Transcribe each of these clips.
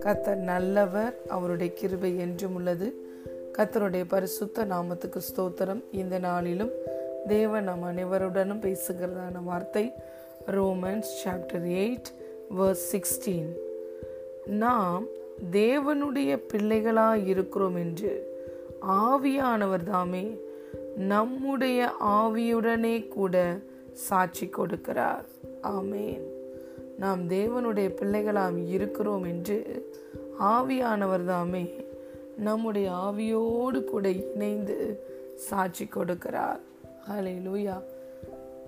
கத்தர் நல்லவர் அவருடைய கிருபை என்றும் உள்ளது. கத்தருடைய பரிசுத்த நாமத்துக்கு ஸ்தோத்திரம். இந்த நாளிலும் தேவன் நம் அனைவருடனும் பேசுகிறதான வார்த்தை Romans chapter eight verse sixteen. நாம் தேவனுடைய பிள்ளைகளாக இருக்கிறோம் என்று ஆவியானவர் தாமே நம்முடைய ஆவியுடனே கூட சாட்சி கொடுக்கிறார். ஆமேன். நாம் தேவனுடைய பிள்ளைகளாம் இருக்கிறோம் என்று ஆவியானவர் தாமே நம்முடைய ஆவியோடு கூட இணைந்து சாட்சி கொடுக்கிறார். ஹலே லூயா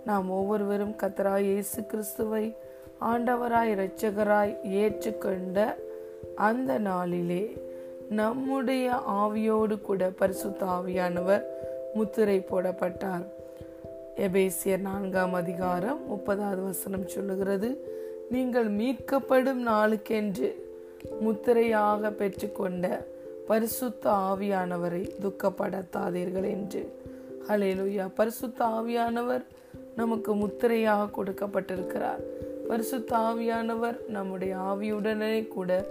நாம் ஒவ்வொருவரும் கத்தராய் இயேசு கிறிஸ்துவை ஆண்டவராய் இரட்சகராய் ஏற்றுக்கொண்ட அந்த நாளிலே நம்முடைய ஆவியோடு கூட பரிசுத்த ஆவியானவர் முத்திரை போடப்பட்டார். எபேசியர் நான்காம் அதிகாரம் முப்பதாவது வசனம் சொல்லுகிறது. நீங்கள் மீட்கப்படும் நாளுக்கென்று முத்திரையாக பெற்றுக்கொண்ட பரிசுத்த ஆவியானவரை துக்கப்படுத்தாதீர்கள் என்று. ஹலேலுயா பரிசுத்த ஆவியானவர் நமக்கு முத்திரையாக கொடுக்கப்பட்டிருக்கிறார். பரிசுத்த ஆவியானவர் நம்முடைய ஆவியுடனே கூட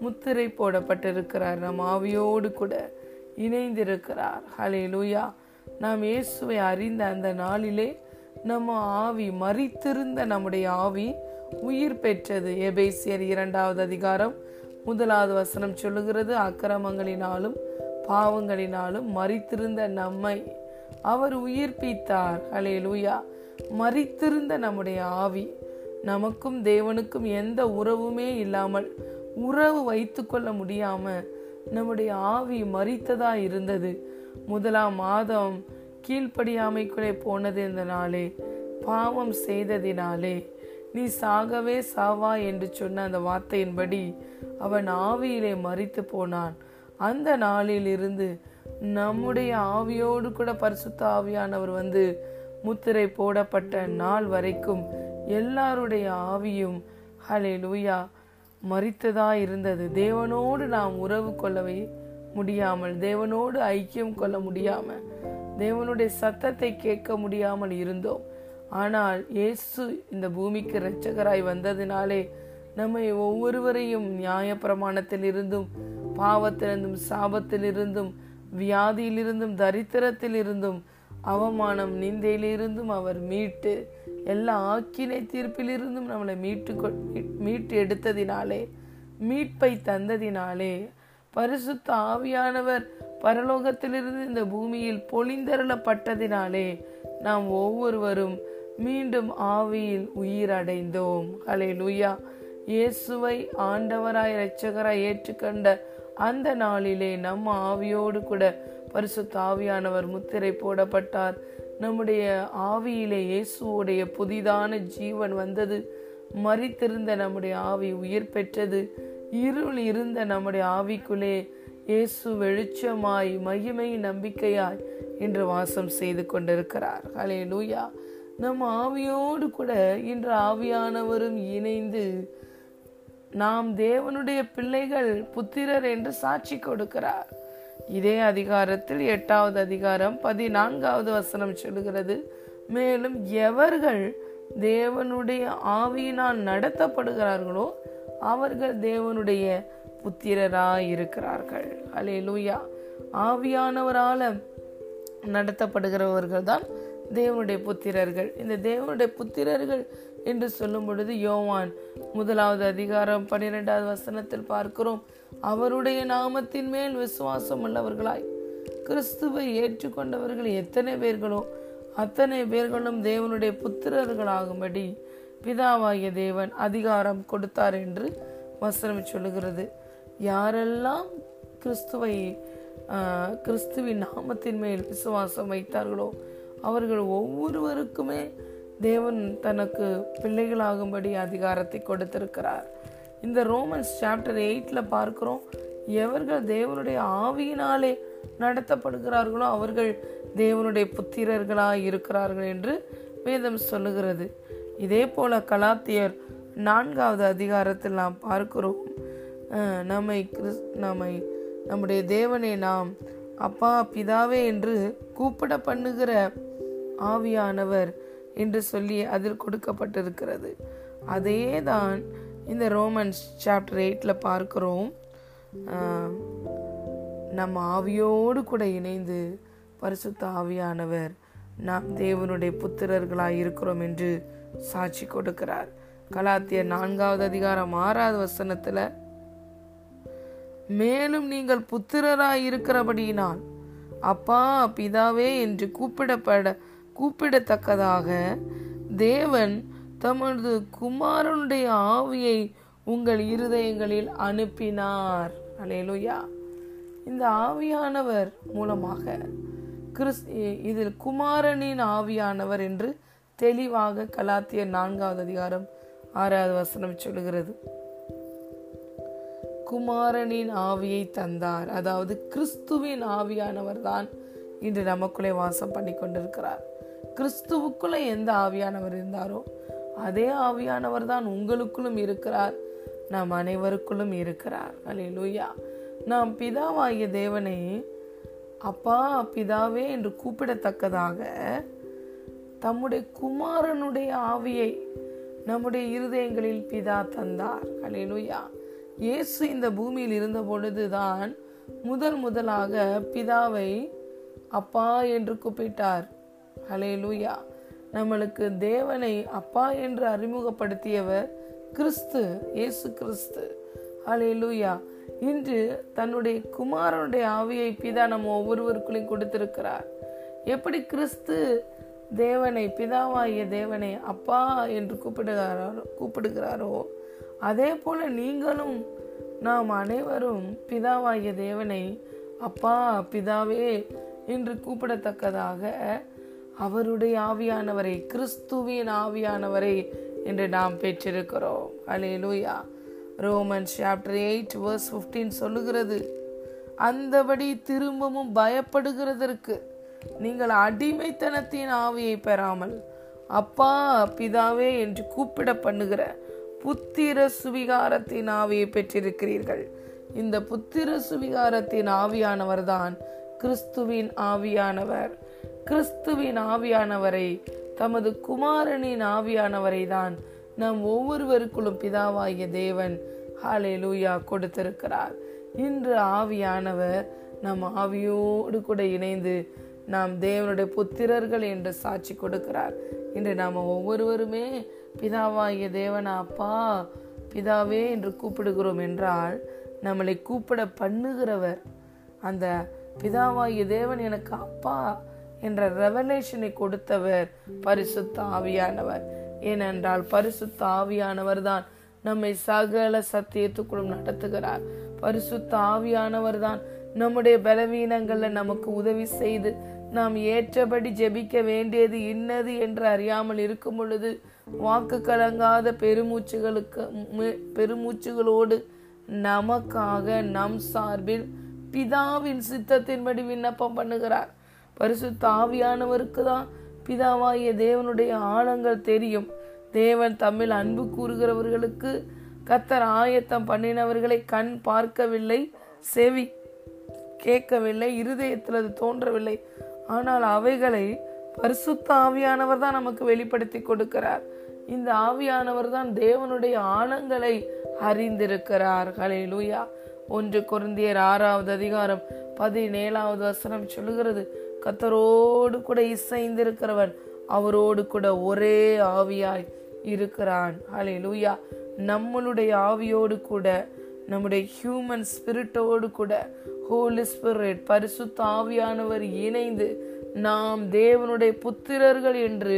முத்திரை போடப்பட்டிருக்கிறார். நம் ஆவியோடு கூட இணைந்திருக்கிறார். ஹலே லூயா நாம் இயேசுவை அறிந்த அந்த நாளிலே நம்ம ஆவி மறித்திருந்த நம்முடைய ஆவி உயிர் பெற்றது. எபேசியர் இரண்டாவது அதிகாரம் முதலாவது வசனம் சொல்லுகிறது அக்கிரமங்களினாலும் பாவங்களினாலும் மறித்திருந்த நம்மை அவர் உயிர்ப்பித்தார். ஹலே லூயா மறித்திருந்த நம்முடைய ஆவி நமக்கும் தேவனுக்கும் எந்த உறவுமே இல்லாமல் உறவு வைத்து கொள்ள முடியாம நம்முடைய ஆவி மறித்ததா இருந்தது. முதலாம் மாதம் கீழ்ப்படியாமைக்குள்ளே போனது இந்த நாளே. பாவம் செய்ததினாலே. நீ சாகவே சாவா என்று சொன்ன அந்த வார்த்தையின்படி அவன் ஆவியிலே மறித்து போனான். அந்த நாளில் இருந்து நம்முடைய ஆவியோடு கூட பரிசுத்த ஆவியானவர் வந்து முத்திரை போடப்பட்ட நாள் வரைக்கும் எல்லாருடைய ஆவியும் ஹலே லூயா மறித்ததா இருந்தது. தேவனோடு நாம் உறவு கொள்ளவே முடியாமல் தேவனோடு ஐக்கியம் கொள்ள முடியாமல் தேவனுடைய சத்தத்தை கேட்க முடியாமல் இருந்தோம். ஆனால் இயேசு இந்த பூமிக்கு இரட்சகராய் வந்ததினாலே நம்மை ஒவ்வொருவரையும் நியாய இருந்தும் பாவத்திலிருந்தும் சாபத்திலிருந்தும் வியாதியிலிருந்தும் தரித்திரத்தில் இருந்தும் அவமானம் நிந்தையிலிருந்தும் அவர் மீட்டு எல்லா ஆக்கினை தீர்ப்பிலிருந்தும் நம்மளை மீட்டு மீட்டு எடுத்ததினாலே மீட்பை தந்ததினாலே பரிசுத்த ஆவியானவர் பரலோகத்திலிருந்து இந்த பூமியில் பொழிந்தருளப்பட்டதினாலே நாம் ஒவ்வொருவரும் மீண்டும் ஆவியில் உயிர் அடைந்தோம் ஹலே நுயா இயேசுவை ஆண்டவராய் இரட்சகராய் ஏற்றுக்கொண்ட அந்த நாளிலே நம்ம ஆவியோடு கூட பரிசுத்த ஆவியானவர் முத்திரை போடப்பட்டார். நம்முடைய ஆவியிலே இயேசுவோடைய புதிதான ஜீவன் வந்தது. மறித்திருந்த நம்முடைய ஆவி உயிர் பெற்றது. இருள் இருந்த நம்முடைய ஆவிக்குள்ளே இயேசு வெளிச்சமாய் மகிமை நம்பிக்கையாய் இன்று வாசம் செய்து கொண்டிருக்கிறார். ஹலே லூயா நம் ஆவியோடு கூட இன்று ஆவியானவரும் இணைந்து நாம் தேவனுடைய பிள்ளைகள் புத்திரர் என்று சாட்சி கொடுக்கிறார். இதே அதிகாரத்தில் எட்டாவது அதிகாரம் பதினான்காவது வசனம் சொல்கிறது மேலும் எவர்கள் தேவனுடைய ஆவியினால் நடத்தப்படுகிறார்களோ அவர்கள் தேவனுடைய புத்திரராய் இருக்கிறார்கள் அலே லூயா ஆவியானவரால நடத்தப்படுகிறவர்கள் தான் தேவனுடைய புத்திரர்கள். இந்த தேவனுடைய புத்திரர்கள் என்று சொல்லும் பொழுது யோவான் முதலாவது அதிகாரம் பனிரெண்டாவது வசனத்தில் பார்க்கிறோம். அவருடைய நாமத்தின் மேல் விசுவாசம் உள்ளவர்களாய் கிறிஸ்துவை ஏற்றுக்கொண்டவர்கள் எத்தனை பேர்களோ அத்தனை பேர்களும் தேவனுடைய புத்திரர்களாகும்படி பிதாவாகிய தேவன் அதிகாரம் கொடுத்தார் என்று வசனம் சொல்லுகிறது. யாரெல்லாம் கிறிஸ்துவை கிறிஸ்துவின் நாமத்தின் மேல் விசுவாசம் வைத்தார்களோ அவர்கள் ஒவ்வொருவருக்குமே தேவன் தனக்கு பிள்ளைகளாகும்படி அதிகாரத்தை கொடுத்திருக்கிறார். இந்த ரோமன்ஸ் சாப்டர் எயிட்டில் பார்க்குறோம் எவர்கள் தேவனுடைய ஆவியினாலே நடத்தப்படுகிறார்களோ அவர்கள் தேவனுடைய புத்திரர்களாக இருக்கிறார்கள் என்று வேதம் சொல்லுகிறது. இதே போல கலாத்தியர் நான்காவது அதிகாரத்தில் நாம் பார்க்கிறோம். நம்மை நம்மை நம்முடைய தேவனை நாம் அப்பா பிதாவே என்று கூப்பிட பண்ணுகிற ஆவியானவர் என்று சொல்லி அதில் கொடுக்கப்பட்டிருக்கிறது. அதே தான் இந்த ரோமன்ஸ் சாப்டர் எயிட்டில் பார்க்கிறோம். நம்ம ஆவியோடு கூட இணைந்து பரிசுத்த ஆவியானவர் நாம் தேவனுடைய புத்திரர்களாக இருக்கிறோம் என்று சாட்சி கொடுக்கிறார். கலாத்திய நான்காவது அதிகாரம் ஆறாவது வசனத்துல மேலும் நீங்கள் புத்திரராய் இருக்கிறபடியினால் அப்பா பிதாவே என்று கூப்பிடப்பட கூப்பிடத்தக்கதாக தேவன் தமது குமாரனுடைய ஆவியை உங்கள் இருதயங்களில் அனுப்பினார். அல்லேலூயா இந்த ஆவியானவர் மூலமாக கிறிஸ் இதில் குமாரனின் ஆவியானவர் என்று தெளிவாக கலாத்திய நான்காவது அதிகாரம் ஆறாவது வசனம் சொல்லுகிறது. குமாரனின் ஆவியை தந்தார். அதாவது கிறிஸ்துவின் ஆவியானவர் தான் இன்று நமக்குள்ளே வாசம் பண்ணி கொண்டிருக்கிறார். கிறிஸ்துவுக்குள்ளே எந்த ஆவியானவர் இருந்தாரோ அதே ஆவியானவர் தான் உங்களுக்குள்ளும் இருக்கிறார். நாம் அனைவருக்குள்ளும் இருக்கிறார். அல்லேலூயா நாம் பிதாவாகிய தேவனை அப்பா பிதாவே என்று கூப்பிடத்தக்கதாக தம்முடைய குமாரனுடைய ஆவியை நம்முடைய இருதயங்களில் பிதா தந்தார். அல்லேலூயா இயேசு இந்த பூமியில் இருந்த பொழுதுதான் முதல் முதலாக பிதாவை அப்பா என்று கூப்பிட்டார். ஹalleluya. நம்மளுக்கு தேவனை அப்பா என்று அறிமுகப்படுத்தியவர் கிறிஸ்து இயேசு கிறிஸ்து. ஹalleluya. இன்று தன்னுடைய குமாரனுடைய ஆவியை பிதா நம்ம ஒவ்வொருவருக்குள்ளையும் கொடுத்திருக்கிறார். எப்படி கிறிஸ்து தேவனை பிதாவாகிய தேவனை அப்பா என்று கூப்பிடுகிறாரோ கூப்பிடுகிறாரோ அதே போல நீங்களும் நாம் அனைவரும் பிதாவாகிய தேவனை அப்பா பிதாவே என்று கூப்பிடத்தக்கதாக அவருடைய ஆவியானவரை கிறிஸ்துவின் ஆவியானவரை என்று நாம் பெற்றிருக்கிறோம். அலேலூயா ரோமன் சாப்டர் எயிட் வேர்ஸ் 15 சொல்லுகிறது. அந்தபடி திரும்பவும் பயப்படுகிறதற்கு நீங்கள் அடிமைத்தனத்தின் ஆவியை பெறாமல் அப்பா பிதாவே என்று கூப்பிட பண்ணுகிற புத்திர சுவிகாரத்தின் ஆவியை பெற்றிருக்கிறீர்கள். இந்த புத்திர சுவிகாரத்தின் ஆவியானவர் தான் கிறிஸ்துவின் ஆவியானவர். கிறிஸ்துவின் ஆவியானவரை தமது குமாரனின் ஆவியானவரை தான் நம் ஒவ்வொருவருக்குள்ளும் பிதாவாகிய தேவன் ஹாலே லூயா கொடுத்திருக்கிறார். இன்று ஆவியானவர் நம் ஆவியோடு கூட இணைந்து நாம் தேவனுடைய புத்திரர்கள் என்று சாட்சி கொடுக்கிறார். இன்று நாம் ஒவ்வொருவருமே பிதாவாகிய தேவன அப்பா பிதாவே என்று கூப்பிடுகிறோம் என்றால் நம்மளை கூப்பிட பண்ணுகிறவர் அந்த பிதாவாகிய தேவன் எனக்கு அப்பா என்ற ரெவலேஷனை கொடுத்தவர் பரிசுத்த ஆவியானவர். ஏனென்றால் பரிசுத்த ஆவியானவர் தான் நம்மை சகல சத்தியத்துக்குள்ளும் நடத்துகிறார். பரிசுத்த ஆவியானவர் தான் நம்முடைய பலவீனங்கள்ல நமக்கு உதவி செய்து நாம் ஏற்றபடி ஜெபிக்க வேண்டியது இன்னது என்று அறியாமல் இருக்கும் பொழுது வாக்கு கலங்காத பெருமூச்சுகளுக்கு பெருமூச்சுகளோடு நமக்காக நம் சார்பில் பிதாவின் சித்தத்தின்படி விண்ணப்பம் பண்ணுகிறார். பரிசு தாவியானவருக்கு தான் பிதாவாகிய தேவனுடைய ஆழங்கள் தெரியும். தேவன் தம்மில் அன்பு கூறுகிறவர்களுக்கு கத்தர் ஆயத்தம் பண்ணினவர்களை கண் பார்க்கவில்லை செவி கேட்கவில்லை இருதயத்தில் அது தோன்றவில்லை. ஆனால் அவைகளை பரிசுத்த ஆவியானவர் தான் நமக்கு வெளிப்படுத்தி கொடுக்கிறார். இந்த ஆவியானவர் தான் தேவனுடைய ஆழங்களை அறிந்திருக்கிறார். ஹalleluya. ஒன்று குருந்தியர் ஆறாவது அதிகாரம் பதினேழாவது வசனம் சொல்லுகிறது. கத்தரோடு கூட இசைந்திருக்கிறவன் அவரோடு கூட ஒரே ஆவியாய் இருக்கிறான் ஹalleluya. நம்மளுடைய ஆவியோடு கூட நம்முடைய ஹியூமன் ஸ்பிரிட்டோடு கூட ஹோலி ஸ்பிரிட் பரிசுத்த ஆவியானவர் இணைந்து நாம் தேவனுடைய புத்திரர்கள் என்று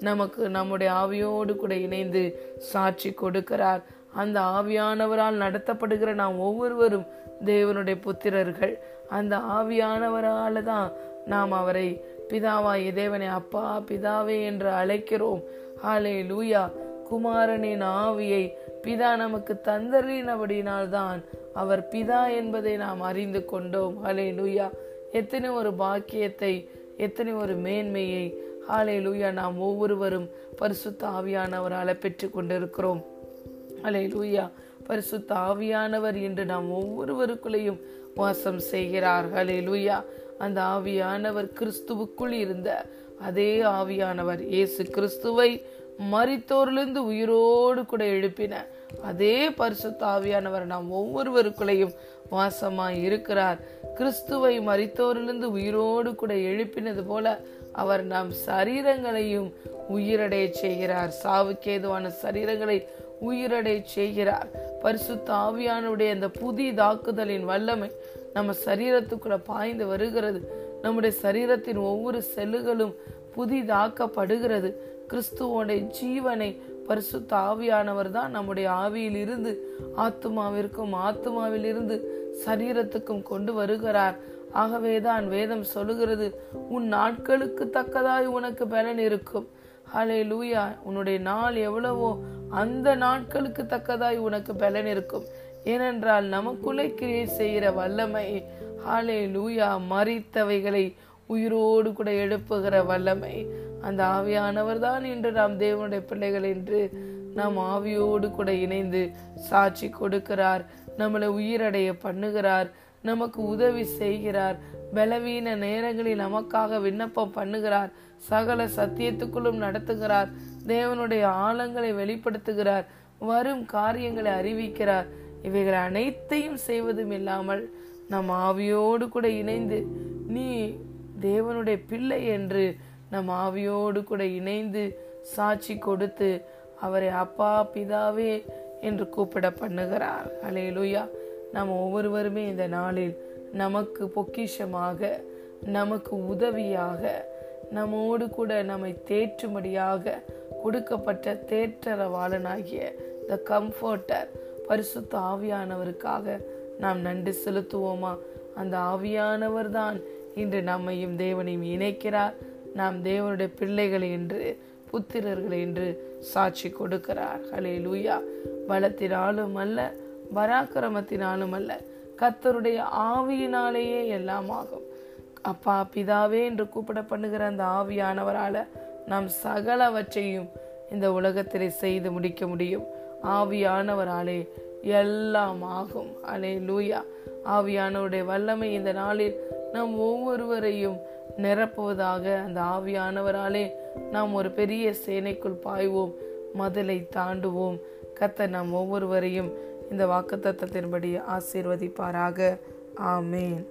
நமக்கு நம்முடைய ஆவியோடு கூட இணைந்து சாட்சி கொடுக்கிறார். அந்த ஆவியானவரால் நடத்தப்படுகிற நாம் ஒவ்வொருவரும் தேவனுடைய புத்திரர்கள். அந்த ஆவியானவரால் தான் நாம் அவரை பிதாவா தேவனை அப்பா பிதாவே என்று அழைக்கிறோம். ஹாலே லூயா குமாரனின் ஆவியை பிதா நமக்கு தந்தறினபடினால்தான் அவர் பிதா என்பதை நாம் அறிந்து கொண்டோம். ஹலே லூயா எத்தனை ஒரு பாக்கியத்தை எத்தனை ஒரு மேன்மையை ஹாலே லூயா நாம் ஒவ்வொருவரும் பரிசுத்த ஆவியானவரால் பெற்று கொண்டிருக்கிறோம். ஹலே லூயா பரிசுத்த ஆவியானவர் என்று நாம் ஒவ்வொருவருக்குள்ளேயும் வாசம் செய்கிறார். ஹலே லூயா அந்த ஆவியானவர் கிறிஸ்துவுக்குள் இருந்த அதே ஆவியானவர் இயேசு கிறிஸ்துவை மறித்தோர்லிருந்து உயிரோடு கூட எழுப்பின அதே பரிசுத்தாவியானவர் நாம் ஒவ்வொருவருக்குள்ளையும் வாசமாய் இருக்கிறார். கிறிஸ்துவை மறித்தோரிலிருந்து உயிரோடு கூட எழுப்பினது போல அவர் நம் சரீரங்களையும் உயிரடைய செய்கிறார். சாவுக்கேதுவான சரீரங்களை உயிரடை செய்கிறார். பரிசுத்த ஆவியானுடைய அந்த புதிதாக்குதலின் வல்லமை நம்ம சரீரத்துக்குள்ள பாய்ந்து வருகிறது. நம்முடைய சரீரத்தின் ஒவ்வொரு செல்லுகளும் புதிதாக்கப்படுகிறது. கிறிஸ்துவோடைய ஜீவனை பரிசுத்த ஆவியானவர் தான் நம்முடைய ஆவியில் இருந்து ஆத்மாவிற்கும் ஆத்மாவிலிருந்து சரீரத்துக்கும் கொண்டு வருகிறார். ஆகவேதான் வேதம் சொல்லுகிறது உன் நாட்களுக்கு தக்கதாய் உனக்கு பலன் இருக்கும். ஹலே லூயா உன்னுடைய நாள் எவ்வளவோ அந்த நாட்களுக்கு தக்கதாய் உனக்கு பலன் இருக்கும். ஏனென்றால் நமக்குள்ளே கிரியை செய்கிற வல்லமை ஹாலே லூயா மறித்தவைகளை உயிரோடு கூட எழுப்புகிற வல்லமை. அந்த ஆவியானவர் தான் இன்று நாம் தேவனுடைய பிள்ளைகள் என்று நாம் ஆவியோடு கூட இணைந்து சாட்சி கொடுக்கிறார். நம்மளை உயிரடைய பண்ணுகிறார். நமக்கு உதவி செய்கிறார். பலவீன நேரங்களில் நமக்காக விண்ணப்பம் பண்ணுகிறார். சகல சத்தியத்துக்குள்ளும் நடத்துகிறார். தேவனுடைய ஆழங்களை வெளிப்படுத்துகிறார். வரும் காரியங்களை அறிவிக்கிறார். இவைகள் அனைத்தையும் செய்வதும் இல்லாமல் நம் ஆவியோடு கூட இணைந்து நீ தேவனுடைய பிள்ளை என்று நம் ஆவியோடு கூட இணைந்து சாட்சி கொடுத்து அவரை அப்பா பிதாவே என்று கூப்பிட பண்ணுகிறார் அலையலுயா நாம் ஒவ்வொருவருமே இந்த நாளில் நமக்கு பொக்கிஷமாக நமக்கு உதவியாக நம்மோடு கூட நம்மை தேற்றும்படியாக கொடுக்கப்பட்ட தேற்றரவாளனாகிய த கம்ஃபர்டர் பரிசுத்த ஆவியானவருக்காக நாம் நன்றி செலுத்துவோமா? அந்த ஆவியானவர் தான் இன்று நம்மையும் தேவனையும் இணைக்கிறார். நாம் தேவனுடைய பிள்ளைகள் என்று புத்திரர்கள் என்று சாட்சி கொடுக்கிறார். ஹலே லூயா பலத்தினாலும் அல்ல பராக்கிரமத்தினாலும் அல்ல கத்தருடைய ஆவியினாலேயே எல்லாம் ஆகும். அப்பா பிதாவே என்று கூப்பிட பண்ணுகிற அந்த ஆவியானவரால நாம் சகலவற்றையும் இந்த உலகத்திலே செய்து முடிக்க முடியும். ஆவியானவராலே எல்லாம் ஆகும். அலே லூயா ஆவியானவருடைய வல்லமை இந்த நாளில் நம் ஒவ்வொருவரையும் நிரப்புவதாக அந்த ஆவியானவராலே நாம் ஒரு பெரிய சேனைக்குள் பாய்வோம் மதலை தாண்டுவோம். கத்த நாம் ஒவ்வொருவரையும் இந்த வாக்குத்தத்தின்படி ஆசீர்வதிப்பாராக. ஆமேன்.